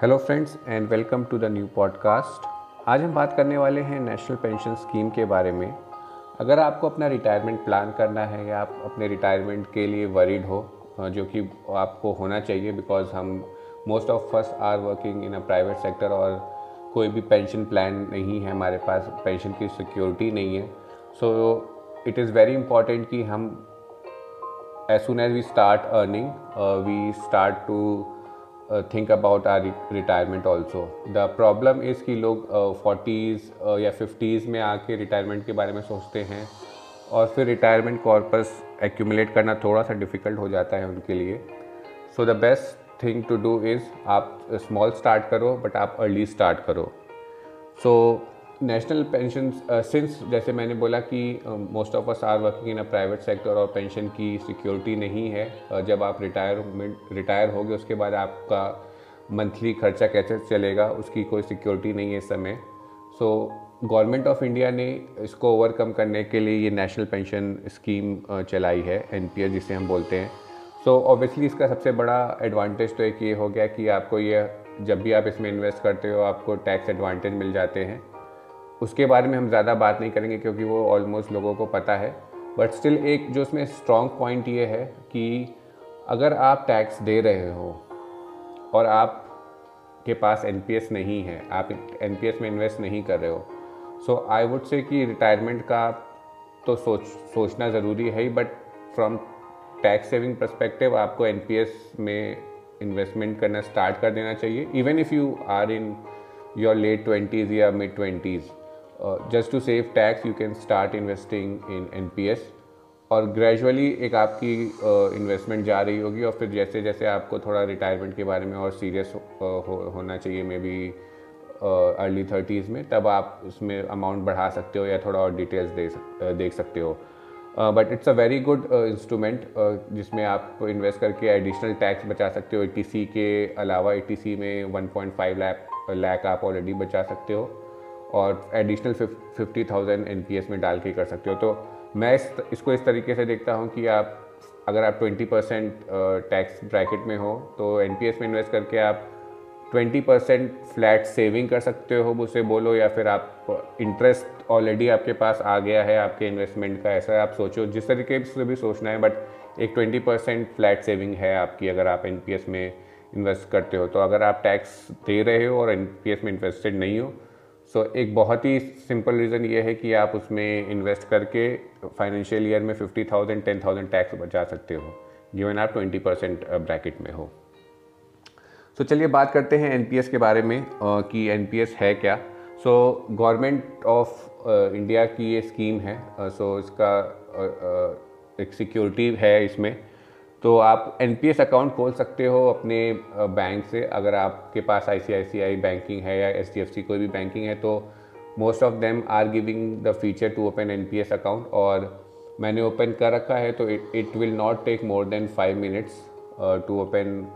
Hello friends and welcome to the new podcast आज हम बात करने वाले हैं नेशनल पेंशन स्कीम के बारे में। अगर आपको अपना रिटायरमेंट प्लान करना है या आप अपने रिटायरमेंट के लिए वरीड हो जो कि आपको होना चाहिए बिकॉज़ हम most of first are working in a private sector और कोई भी पेंशन प्लान नहीं है, हमारे पास पेंशन की सिक्योरिटी नहीं है। So it is very important कि हम as soon as we start earning we start to think about our retirement also the problem is कि लोग फोर्टीज़ uh, uh, या फिफ्टीज़ में आके रिटायरमेंट के बारे में सोचते हैं और फिर रिटायरमेंट कॉर्पस एक्यूमुलेट करना थोड़ा सा डिफ़िकल्ट हो जाता है उनके लिए। So the best thing to do is आप स्मॉल स्टार्ट करो बट आप अर्ली स्टार्ट करो। सो नेशनल पेंशन सिंस जैसे मैंने बोला कि most of us are working in a private sector और पेंशन की सिक्योरिटी नहीं है uh, जब आप रिटायरमेंट रिटायर हो गए उसके बाद आपका मंथली खर्चा कैसे चलेगा उसकी कोई सिक्योरिटी नहीं है इस समय। सो गवर्नमेंट ऑफ़ इंडिया ने इसको ओवरकम करने के लिए ये नेशनल पेंशन स्कीम चलाई है एनपीएस जिसे हम बोलते हैं। सो so, ऑब्वियसली इसका सबसे बड़ा एडवांटेज तो एक ये हो गया कि आपको ये जब भी आप इसमें इन्वेस्ट करते हो आपको टैक्स एडवांटेज मिल जाते हैं। उसके बारे में हम ज़्यादा बात नहीं करेंगे क्योंकि वो ऑलमोस्ट लोगों को पता है। बट स्टिल एक जो उसमें स्ट्रॉन्ग पॉइंट ये है कि अगर आप टैक्स दे रहे हो और आप के पास एनपीएस नहीं है, आप एनपीएस में इन्वेस्ट नहीं कर रहे हो सो आई वुड से कि रिटायरमेंट का तो सोच, सोचना ज़रूरी है ही but from tax saving perspective आपको एनपीएस में इन्वेस्टमेंट करना स्टार्ट कर देना चाहिए। Even if you are in your late twenties या mid twenties just to save tax you can start investing in an और ग्रेजुअली एक आपकी इन्वेस्टमेंट uh, जा रही होगी और फिर जैसे जैसे आपको थोड़ा रिटायरमेंट के बारे में और सीरियस uh, हो, होना चाहिए मे बी अर्ली थर्टीज़ में तब आप उसमें अमाउंट बढ़ा सकते हो या थोड़ा और डिटेल्स दे सक, uh, देख सकते हो। But it's a very good instrument जिसमें आप इन्वेस्ट करके एडिशनल टैक्स बचा सकते हो। ए के अलावा ए में 1.5 लाख लाख आप ऑलरेडी बचा सकते हो। और additional fifty thousand N P S में डाल के कर सकते हो। तो मैं इस इसको इस तरीके से देखता हूँ कि आप, अगर आप 20 परसेंट टैक्स ब्रैकेट में हो तो एन पी एस में इन्वेस्ट करके आप 20 परसेंट फ्लैट सेविंग कर सकते हो, मुझसे बोलो, या फिर आप इंटरेस्ट ऑलरेडी आपके पास आ गया है, आपके इन्वेस्टमेंट का, ऐसा आप सोचो। जिस तरीके से भी सोचना है बट एक 20 परसेंट फ्लैट सेविंग है आपकी, अगर आप एन पी एस में इन्वेस्ट करते हो। तो अगर आप टैक्स दे रहे हो और एन पी एस में इन्वेस्टेड नहीं हो सो so, एक बहुत ही सिंपल रीज़न ये है कि आप उसमें इन्वेस्ट करके फाइनेंशियल ईयर में fifty thousand ten thousand tax बचा सकते हो। गिवन आप ट्वेंटी परसेंट ब्रैकेट में हो। सो so, चलिए बात करते हैं एनपीएस के बारे में uh, कि एनपीएस है क्या। सो गवर्नमेंट ऑफ़ इंडिया की ये स्कीम है। सो uh, so इसका uh, एक सिक्योरिटी है इसमें। तो आप एनपीएस अकाउंट खोल सकते हो अपने बैंक से। अगर आपके पास आईसीआईसीआई बैंकिंग है या एच कोई भी बैंकिंग है तो most of them are giving the feature to open NPS account और मैंने ओपन कर रखा है तो it will not take more than five minutes to open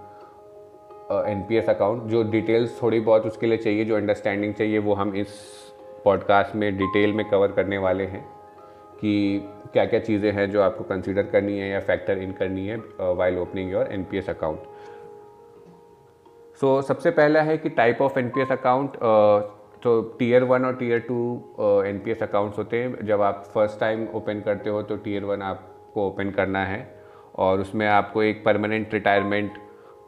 N P S account जो डिटेल्स थोड़ी बहुत उसके लिए चाहिए, जो अंडरस्टैंडिंग चाहिए, वो हम इस पॉडकास्ट में डिटेल में कवर करने वाले हैं। कि क्या क्या चीज़ें हैं जो आपको कंसिडर करनी है या फैक्टर इन करनी है while opening your NPS account so सबसे पहला है कि टाइप ऑफ़ एनपीएस अकाउंट तो टीयर वन और tier two N P accounts होते हैं। जब आप फ़र्स्ट टाइम ओपन करते हो तो टीयर वन आपको ओपन करना है और उसमें आपको एक परमानेंट रिटायरमेंट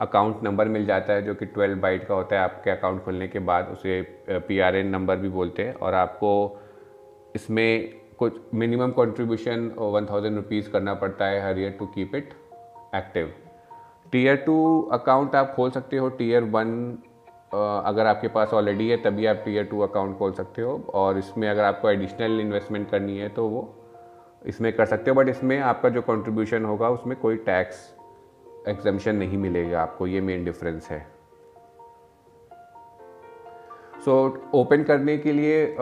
अकाउंट नंबर मिल जाता है, जो कि 12 बाइट का होता है आपके अकाउंट खोलने के बाद। उसे पी आर एन नंबर भी बोलते हैं और आपको इसमें कुछ minimum contribution one thousand rupees करना पड़ता है हर year to keep it active tier two account आप खोल सकते हो टीयर वन अगर आपके पास ऑलरेडी है तभी आप टीयर टू अकाउंट खोल सकते हो और इसमें अगर आपको एडिशनल इन्वेस्टमेंट करनी है तो वो इसमें कर सकते हो बट इसमें आपका जो कंट्रीब्यूशन होगा उसमें कोई टैक्स एग्जामेशन नहीं मिलेगा आपको ये मेन डिफरेंस है. सो so, ओपन करने के लिए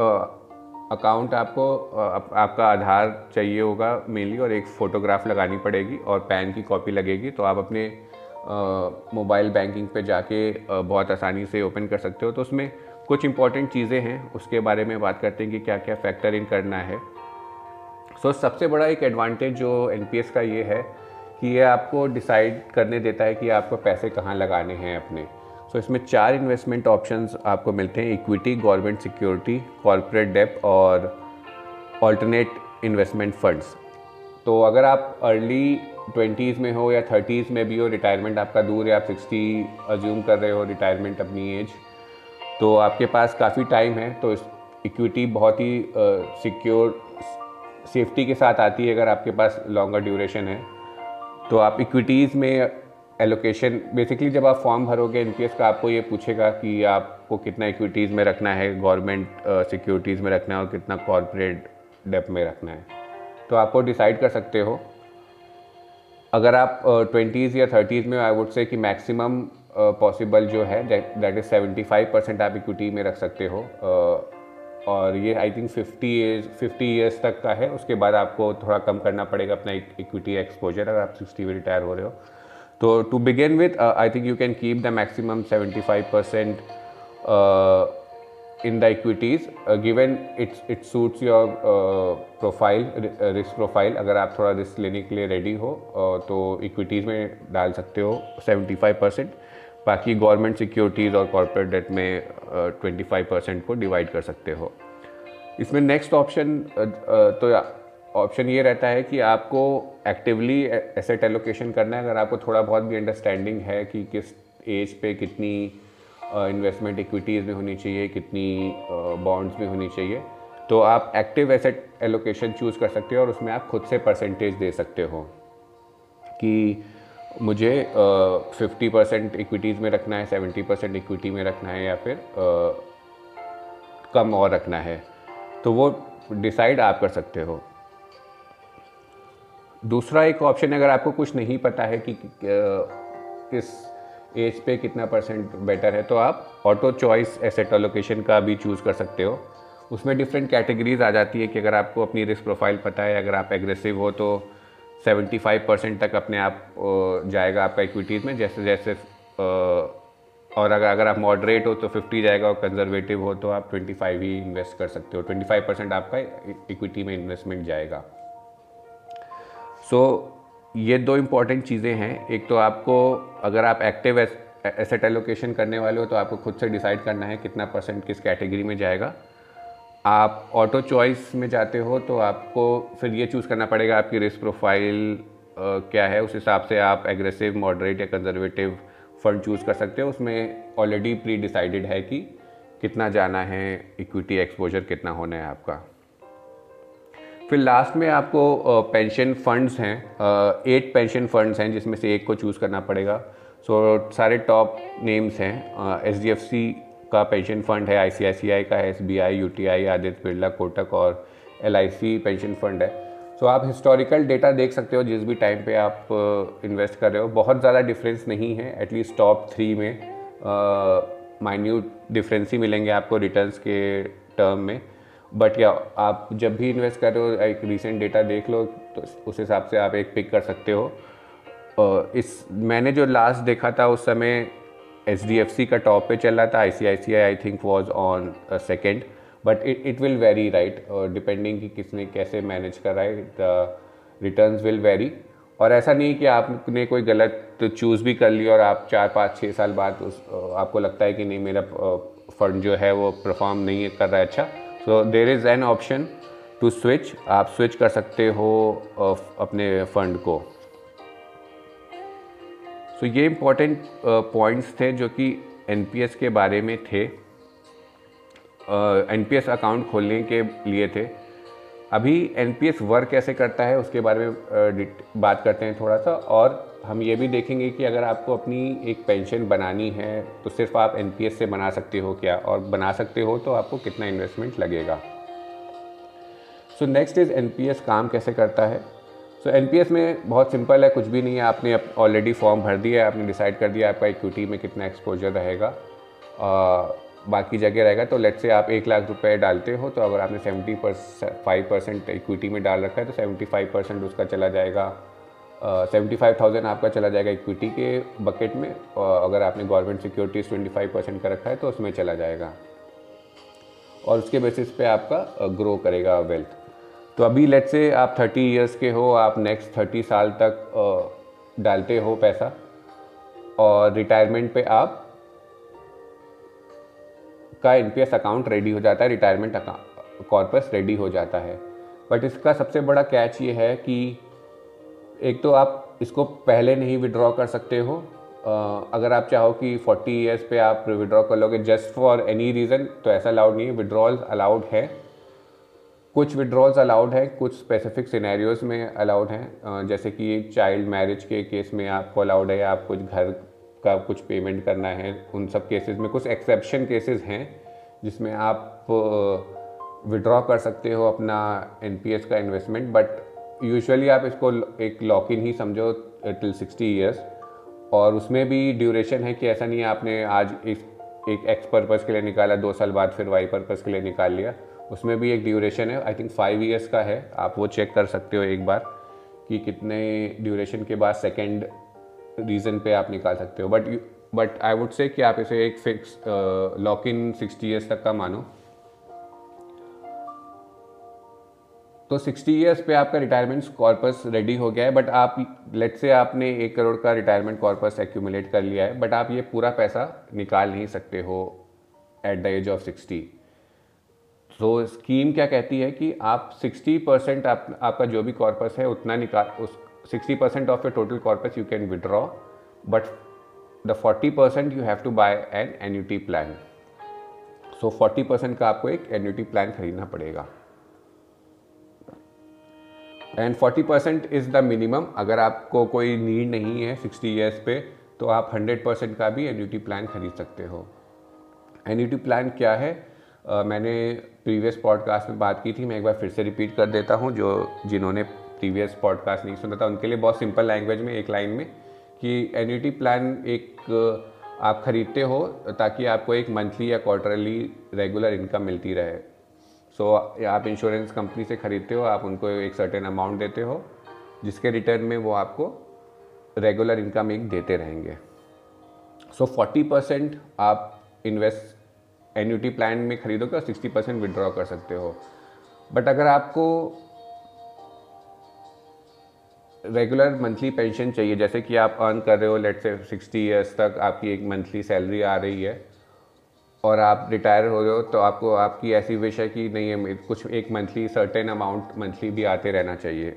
अकाउंट आपको आप, आपका आधार चाहिए होगा मेनली और एक फ़ोटोग्राफ लगानी पड़ेगी और पैन की कॉपी लगेगी तो आप अपने मोबाइल बैंकिंग पे जाके आ, बहुत आसानी से ओपन कर सकते हो। तो उसमें कुछ इंपॉर्टेंट चीज़ें हैं उसके बारे में बात करते हैं कि क्या क्या फैक्टर इन करना है। सो so, सबसे बड़ा एक एडवांटेज जो एनपीएस का ये है कि ये आपको डिसाइड करने देता है कि आपको पैसे कहाँ लगाने हैं अपने। तो इसमें चार इन्वेस्टमेंट ऑप्शंस आपको मिलते हैं equity government security corporate debt और ऑल्टरनेट इन्वेस्टमेंट फंड्स तो अगर आप अर्ली ट्वेंटीज़ में हो या थर्टीज़ में भी हो रिटायरमेंट आपका दूर है, आप सिक्सटी अज्यूम कर रहे हो रिटायरमेंट अपनी एज तो आपके पास काफ़ी टाइम है तो इक्विटी बहुत ही सिक्योर सेफ्टी के साथ आती है अगर आपके पास लॉन्गर ड्यूरेशन है। तो आप इक्विटीज़ में एलोकेशन बेसिकली जब आप फॉर्म भरोगे एनपीएस का आपको ये पूछेगा कि आपको कितना इक्विटीज़ में रखना है गवर्नमेंट सिक्योरिटीज़ में रखना है और कितना कॉरपोरेट डेप में रखना है। तो आपको डिसाइड कर सकते हो। अगर आप ट्वेंटीज़ या थर्टीज़ में आई वुड से कि मैक्सिमम पॉसिबल जो है that is seventy five percent आप इक्विटी में रख सकते हो। uh, और ये I think fifty years fifty years तक का है। उसके बाद आपको थोड़ा कम करना पड़ेगा अपना इक्विटी एक्सपोजर अगर आप सिक्सटी में रिटायर हो रहे हो। तो to begin with I think you can keep the maximum seventy five percent uh, given it it suits your uh, profile uh, risk profile अगर आप थोड़ा रिस्क लेने के लिए रेडी हो uh, तो इक्विटीज़ में डाल सकते हो 75 परसेंट बाकी गवर्नमेंट सिक्योरिटीज़ और कॉरपोरेट डेट में ट्वेंटी फाइव परसेंट को डिवाइड कर सकते हो। इसमें नेक्स्ट ऑप्शन uh, uh, तो ऑप्शन ये रहता है कि आपको एक्टिवली एसेट एलोकेशन करना है। अगर आपको थोड़ा बहुत भी अंडरस्टैंडिंग है कि किस एज पे कितनी इन्वेस्टमेंट इक्विटीज़ में होनी चाहिए कितनी बॉन्ड्स में होनी चाहिए तो आप एक्टिव एसेट एलोकेशन चूज़ कर सकते हो और उसमें आप खुद से परसेंटेज दे सकते हो कि मुझे फिफ्टी परसेंट इक्विटीज़ में रखना है सेवेंटी परसेंट इक्विटी में रखना है या फिर आ, कम और रखना है। तो वो डिसाइड आप कर सकते हो। दूसरा एक ऑप्शन अगर आपको कुछ नहीं पता है कि किस एज पे कितना परसेंट बेटर है तो आप ऑटो चॉइस एसेट अलोकेशन का भी चूज़ कर सकते हो। उसमें डिफरेंट कैटेगरीज आ जाती है कि अगर आपको अपनी रिस्क प्रोफ़ाइल पता है, अगर आप एग्रेसिव हो तो 75 परसेंट तक अपने आप जाएगा आपका इक्विटीज़ में, जैसे जैसे और अगर अगर आप मॉडरेट हो तो 50 जाएगा, और कंजर्वेटिव हो तो आप 25 ही इन्वेस्ट कर सकते हो। 25 परसेंट आपका इक्विटी में इन्वेस्टमेंट जाएगा। सो so, ये दो इंपॉर्टेंट चीज़ें हैं। एक तो आपको अगर आप एक्टिव एसेट एलोकेशन करने वाले हो तो आपको खुद से डिसाइड करना है कितना परसेंट किस कैटेगरी में जाएगा। आप ऑटो चॉइस में जाते हो तो आपको फिर ये चूज़ करना पड़ेगा आपकी रिस्क प्रोफ़ाइल क्या है। उस हिसाब से आप एग्रेसिव मॉडरेट या कंजर्वेटिव फंड चूज़ कर सकते हो। उसमें ऑलरेडी प्री डिसाइडेड है कि कितना जाना है इक्विटी एक्सपोजर कितना होना है आपका। फिर लास्ट में आपको पेंशन फंड्स हैं एट पेंशन फंड्स हैं जिसमें से एक को चूज़ करना पड़ेगा। सो so, सारे टॉप नेम्स हैं एच डी एफ़ सी का पेंशन फंड है आई सी आई सी आई का है S B I U T I Aditya Birla Kotak और L I C pension fund है। सो so, आप हिस्टोरिकल डेटा देख सकते हो जिस भी टाइम पे आप इन्वेस्ट कर रहे हो। बहुत ज़्यादा डिफरेंस नहीं है एटलीस्ट टॉप थ्री में माइन्यूट डिफरेंस ही मिलेंगे आपको रिटर्न्स के टर्म में। बट या आप जब भी इन्वेस्ट कर रहे हो, एक रिसेंट डेटा देख लो तो उस हिसाब से आप एक पिक कर सकते हो। इस, मैंने जो लास्ट देखा था उस समय एच डी एफ़ सी का टॉप पे चल रहा था I C I C I I think was on second but it it will very right depending कि किसने कैसे मैनेज कर है द रिटर्न विल वेरी और ऐसा नहीं कि आपने कोई गलत चूज़ भी कर लिया और आप चार, पाँच छः साल बाद उस आपको लगता है कि नहीं, मेरा फंड जो है वो परफॉर्म नहीं कर रहा है अच्छा। So there is an option to switch आप स्विच कर सकते हो अपने फंड को। सो so, ये इम्पोर्टेंट पॉइंट्स थे जो कि एनपीएस के बारे में थे। एन पी अकाउंट खोलने के लिए थे। अभी एनपीएस वर्क कैसे करता है उसके बारे में uh, बात करते हैं थोड़ा सा। और हम ये भी देखेंगे कि अगर आपको अपनी एक पेंशन बनानी है तो सिर्फ़ आप एनपीएस से बना सकते हो क्या? और बना सकते हो तो आपको कितना इन्वेस्टमेंट लगेगा? सो नेक्स्ट इज़ एनपीएस काम कैसे करता है? सो so, एन में बहुत सिंपल है कुछ भी नहीं है। आपने ऑलरेडी फॉर्म भर दिया है आपने डिसाइड कर दिया आपका इक्विटी में कितना एक्सपोजर रहेगा। आ, बाकी जगह रहेगा तो लेट से आप एक लाख रुपए डालते हो तो अगर आपने सेवेंटी फाइव परसेंट इक्विटी में डाल रखा है तो सेवेंटी फाइव परसेंट उसका चला जाएगा। सेवेंटी फाइव थाउज़ेंड आपका चला जाएगा इक्विटी के बकेट में, और अगर आपने government securities twenty five percent का रखा है तो उसमें चला जाएगा। और उसके बेसिस पे आपका ग्रो करेगा वेल्थ तो अभी लेट से आप थर्टी ईयर्स के हो, आप नेक्स्ट थर्टी साल तक डालते हो पैसा, और रिटायरमेंट पे आप, का एनपीएस अकाउंट रेडी हो जाता है रिटायरमेंट कॉर्पस रेडी हो जाता है। बट इसका सबसे बड़ा कैच ये है कि एक तो आप इसको पहले नहीं विड्रॉ कर सकते हो। अगर आप चाहो कि 40 ईयर्स पे आप विड्रॉ कर लोगे जस्ट फॉर एनी रीज़न तो ऐसा अलाउड नहीं है। विड्रॉल अलाउड है। कुछ विड्रॉल्स अलाउड है, कुछ स्पेसिफिक सिनेरियोज में अलाउड हैं। जैसे कि चाइल्ड मैरिज के केस में आपको अलाउड है, आप कुछ घर का कुछ पेमेंट करना है। उन सब केसेस में कुछ एक्सेप्शन केसेस हैं, जिसमें आप विड्रॉ कर सकते हो अपना एनपीएस का इन्वेस्टमेंट बट यूजुअली आप इसको एक लॉक इन ही समझो टिल सिक्सटी ईयर्स और उसमें भी ड्यूरेशन है कि ऐसा नहीं है, आपने आज इस, एक एक्स पर्पज़ के लिए निकाला, दो साल बाद फिर वाई पर्पज़ के लिए निकाल लिया। उसमें भी एक ड्यूरेशन है आई थिंक फाइव ईयर्स का है, आप वो चेक कर सकते हो एक बार, कि कितने ड्यूरेशन के बाद सेकेंड रीज़न पे आप निकाल सकते हो। But but I would say कि आप इसे एक fix lock in sixty years तक का मानो। तो 60 ईयर्स पे आपका रिटायरमेंट कॉर्पस रेडी हो गया है बट आप लेट से आपने एक करोड़ का रिटायरमेंट कॉर्पस एक्यूमुलेट कर लिया है बट आप ये पूरा पैसा निकाल नहीं सकते हो एट द एज ऑफ़ 60 तो स्कीम क्या कहती है कि आप 60 परसेंट आप, आपका जो भी कॉर्पस है उतना निकाल उस 60 percent of your total corpus you can withdraw but the 40 percent you have to buy an annuity plan so 40 percent का आपको एक एन्यूटी प्लान खरीदना पड़ेगा। And 40 percent is the minimum अगर आपको कोई नीड नहीं है 60 ईयर्स पे तो आप 100 परसेंट का भी एन्यूटी प्लान खरीद सकते हो। एन्यूटी प्लान क्या है? uh, मैंने प्रीवियस पॉडकास्ट में बात की थी मैं एक बार फिर से रिपीट कर देता हूँ जो जिन्होंने प्रीवियस पॉडकास्ट नहीं सुना था उनके लिए बहुत सिंपल लैंग्वेज में एक लाइन में कि एन्यूटी प्लान एक आप ख़रीदते हो ताकि आपको एक मंथली या क्वार्टरली रेगुलर इनकम मिलती रहे। सो so, आप इंश्योरेंस कंपनी से ख़रीदते हो आप उनको एक सर्टेन अमाउंट देते हो जिसके रिटर्न में वो आपको रेगुलर इनकम एक देते रहेंगे। सो फोर्टी परसेंट आप इन्वेस्ट एन्यूटी प्लान में खरीदोगे और सिक्सटी परसेंट विड्रॉ कर सकते हो। बट अगर आपको रेगुलर मंथली पेंशन चाहिए जैसे कि आप अर्न कर रहे हो लेट से सिक्सटी ईयर्स तक आपकी एक मंथली सैलरी आ रही है और आप रिटायर हो हो तो आपको आपकी ऐसी विश है कि नहीं है कुछ एक मंथली सर्टेन अमाउंट मंथली भी आते रहना चाहिए।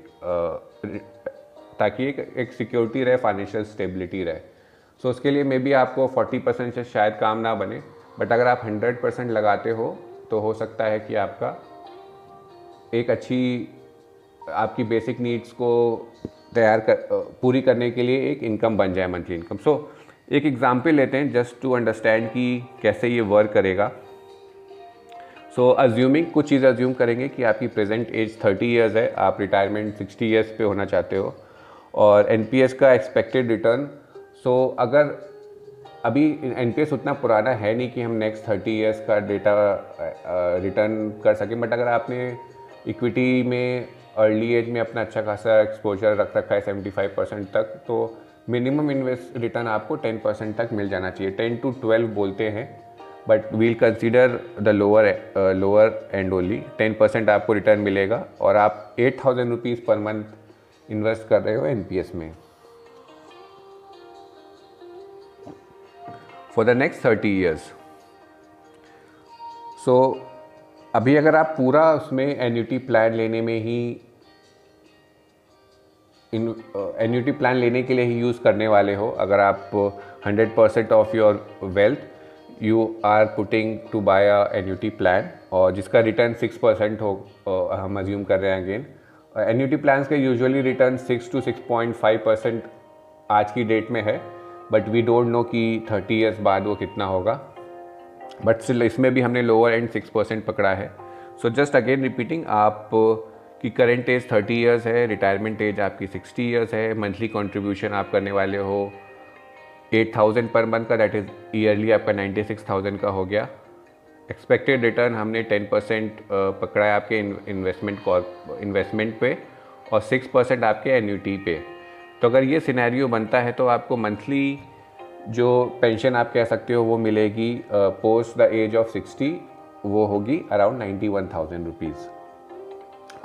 ताकि एक एक सिक्योरिटी रहे फाइनेंशियल स्टेबिलिटी रहे। सो so, उसके लिए मे बी आपको 40 परसेंट से शायद काम ना बने बट अगर आप 100 परसेंट लगाते हो तो हो सकता है कि आपका एक अच्छी आपकी बेसिक नीड्स को तैयार कर पूरी करने के लिए एक इनकम बन जाए मंथली इनकम सो एक एग्ज़ाम्पल लेते हैं जस्ट टू अंडरस्टैंड कि कैसे ये वर्क करेगा। सो so, अज्यूमिंग कुछ चीज़ अज्यूम करेंगे कि आपकी प्रेजेंट एज 30 इयर्स है आप रिटायरमेंट 60 इयर्स पे होना चाहते हो और एनपीएस का एक्सपेक्टेड रिटर्न सो अगर अभी एनपीएस उतना पुराना है नहीं कि हम नेक्स्ट 30 इयर्स का डेटा रिटर्न कर सकें बट अगर आपने इक्विटी में अर्ली एज में अपना अच्छा खासा एक्सपोजर रख रखा है 75 परसेंट तक तो मिनिमम इन्वेस्ट रिटर्न आपको 10 परसेंट तक मिल जाना चाहिए। 10 टू 12 बोलते हैं but we'll consider the lower lower end only 10 percent आपको रिटर्न मिलेगा और आप eight thousand rupees per month invest कर रहे हो एन पी एस में। For the next thirty years so अभी अगर आप पूरा उसमें एन्यूटी प्लान लेने में ही इन एन्यूटी प्लान लेने के लिए ही यूज़ करने वाले हो। अगर आप hundred percent of your wealth you are putting to buy a annuity plan और जिसका रिटर्न सिक्स परसेंट हो uh, हम अज्यूम कर रहे हैं अगेन एन्यूटी प्लान के usually return six to six point five percent आज की डेट में है बट वी डोंट नो कि थर्टी ईयर्स बाद वो कितना होगा। बट स्टिल इसमें भी हमने लोअर एंड सिक्स परसेंट पकड़ा है। सो जस्ट अगेन रिपीटिंग आप कि करेंट एज थर्टी ईयर्स है रिटायरमेंट एज आपकी सिक्सटी ईयर्स है मंथली कंट्रीब्यूशन आप करने वाले हो एट थाउज़ेंड पर मंथ का दैट इज़ ईयरली आपका नाइन्टी सिक्स थाउज़ेंड का हो गया। एक्सपेक्टेड रिटर्न हमने टेन परसेंट पकड़ा है आपके इन्वेस्टमेंट इन्वेस्टमेंट पे और सिक्स परसेंट आपके एन्यूटी पे। तो अगर ये सिनेरियो बनता है तो आपको मंथली जो पेंशन आप कह सकते हो वो मिलेगी post the age of sixty वो होगी around ninety one thousand rupees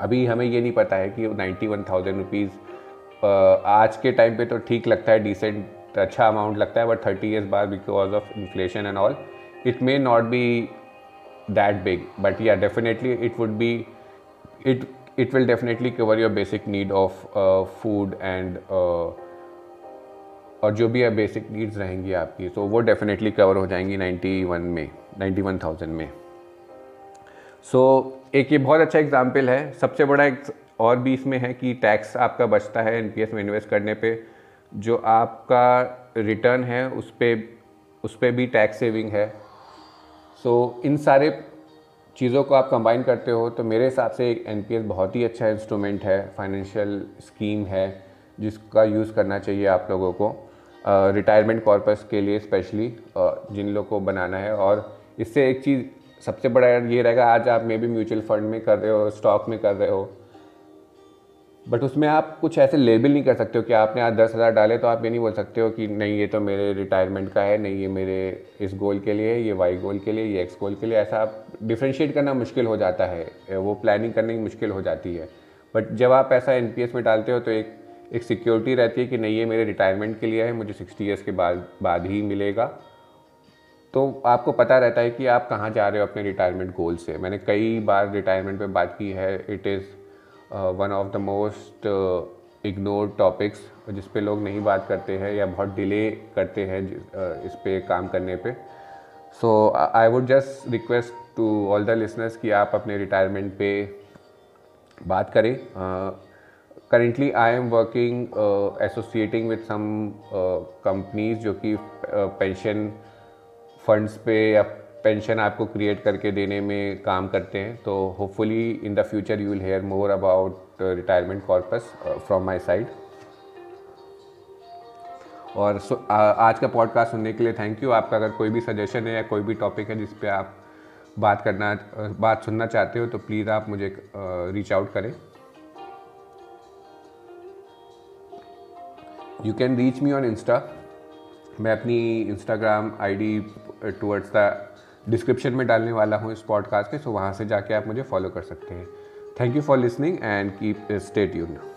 अभी हमें ये नहीं पता है कि नाइन्टी वन थाउज़ेंड रुपीज़ आज के टाइम पे तो ठीक लगता है डिसेंट अच्छा अमाउंट लगता है बट थर्टी ईयर्स बाद because of inflation and all it may not be that big but yeah definitely it would be it definitely cover your basic need of uh, food and uh, और जो भी basic needs रहेंगी आपकी तो वो definitely cover हो जाएँगी 91 में 91,000 में। सो so, एक ये बहुत अच्छा एग्ज़ाम्पल है। सबसे बड़ा एक और भी इसमें है कि टैक्स आपका बचता है एनपीएस में इन्वेस्ट करने पे। जो आपका रिटर्न है उस पर उस पर भी टैक्स सेविंग है। सो so, इन सारे चीज़ों को आप कंबाइन करते हो तो मेरे हिसाब से एक एनपीएस बहुत ही अच्छा इंस्ट्रूमेंट है। फाइनेंशियल स्कीम है जिसका यूज़ करना चाहिए आप लोगों को। रिटायरमेंट uh, कॉर्पस के लिए स्पेशली uh, जिन लोग को बनाना है। और इससे एक चीज़ सबसे बड़ा ये रहेगा, आज आप मे भी म्यूचुअल फंड में कर रहे हो स्टॉक में कर रहे हो बट उसमें आप कुछ ऐसे लेबल नहीं कर सकते हो कि आपने आज दस हज़ार डाले तो आप ये नहीं बोल सकते हो कि नहीं, ये तो मेरे रिटायरमेंट का है, नहीं, ये मेरे इस गोल के लिए, ये वाई गोल के लिए, ये एक्स गोल के लिए, ऐसा आप डिफ्रेंशिएट करना मुश्किल हो जाता है, वो प्लानिंग करने मुश्किल हो जाती है। बट जब आप ऐसा एन में डालते हो तो एक एक सिक्योरिटी रहती है कि नहीं, ये मेरे रिटायरमेंट के लिए है, मुझे सिक्सटी ईयर्स के बाद बाद ही मिलेगा। तो आपको पता रहता है कि आप कहाँ जा रहे हो अपने रिटायरमेंट गोल से। मैंने कई बार रिटायरमेंट पे बात की है। It is one of the most ignore topics जिस पे लोग नहीं बात करते हैं या बहुत डिले करते हैं uh, इस पे काम करने पे। So I would just request to all the listeners कि आप अपने रिटायरमेंट पे बात करें। Currently I am working associating with some companies जो कि पेंशन uh, फंड्स पे या पेंशन आपको क्रिएट करके देने में काम करते हैं तो hopefully in the future you will hear more about retirement corpus from my side और so, uh, आज का पॉडकास्ट सुनने के लिए थैंक यू आपका अगर कोई भी सजेशन है या कोई भी टॉपिक है जिस पे आप बात करना बात सुनना चाहते हो तो प्लीज़ आप मुझे रीच आउट करें। You can reach me on insta मैं अपनी Instagram ID towards the description में डालने वाला हूँ इस पॉडकास्ट के सो वहाँ से जाके आप मुझे फॉलो कर सकते हैं। Thank you for listening and keep stay tuned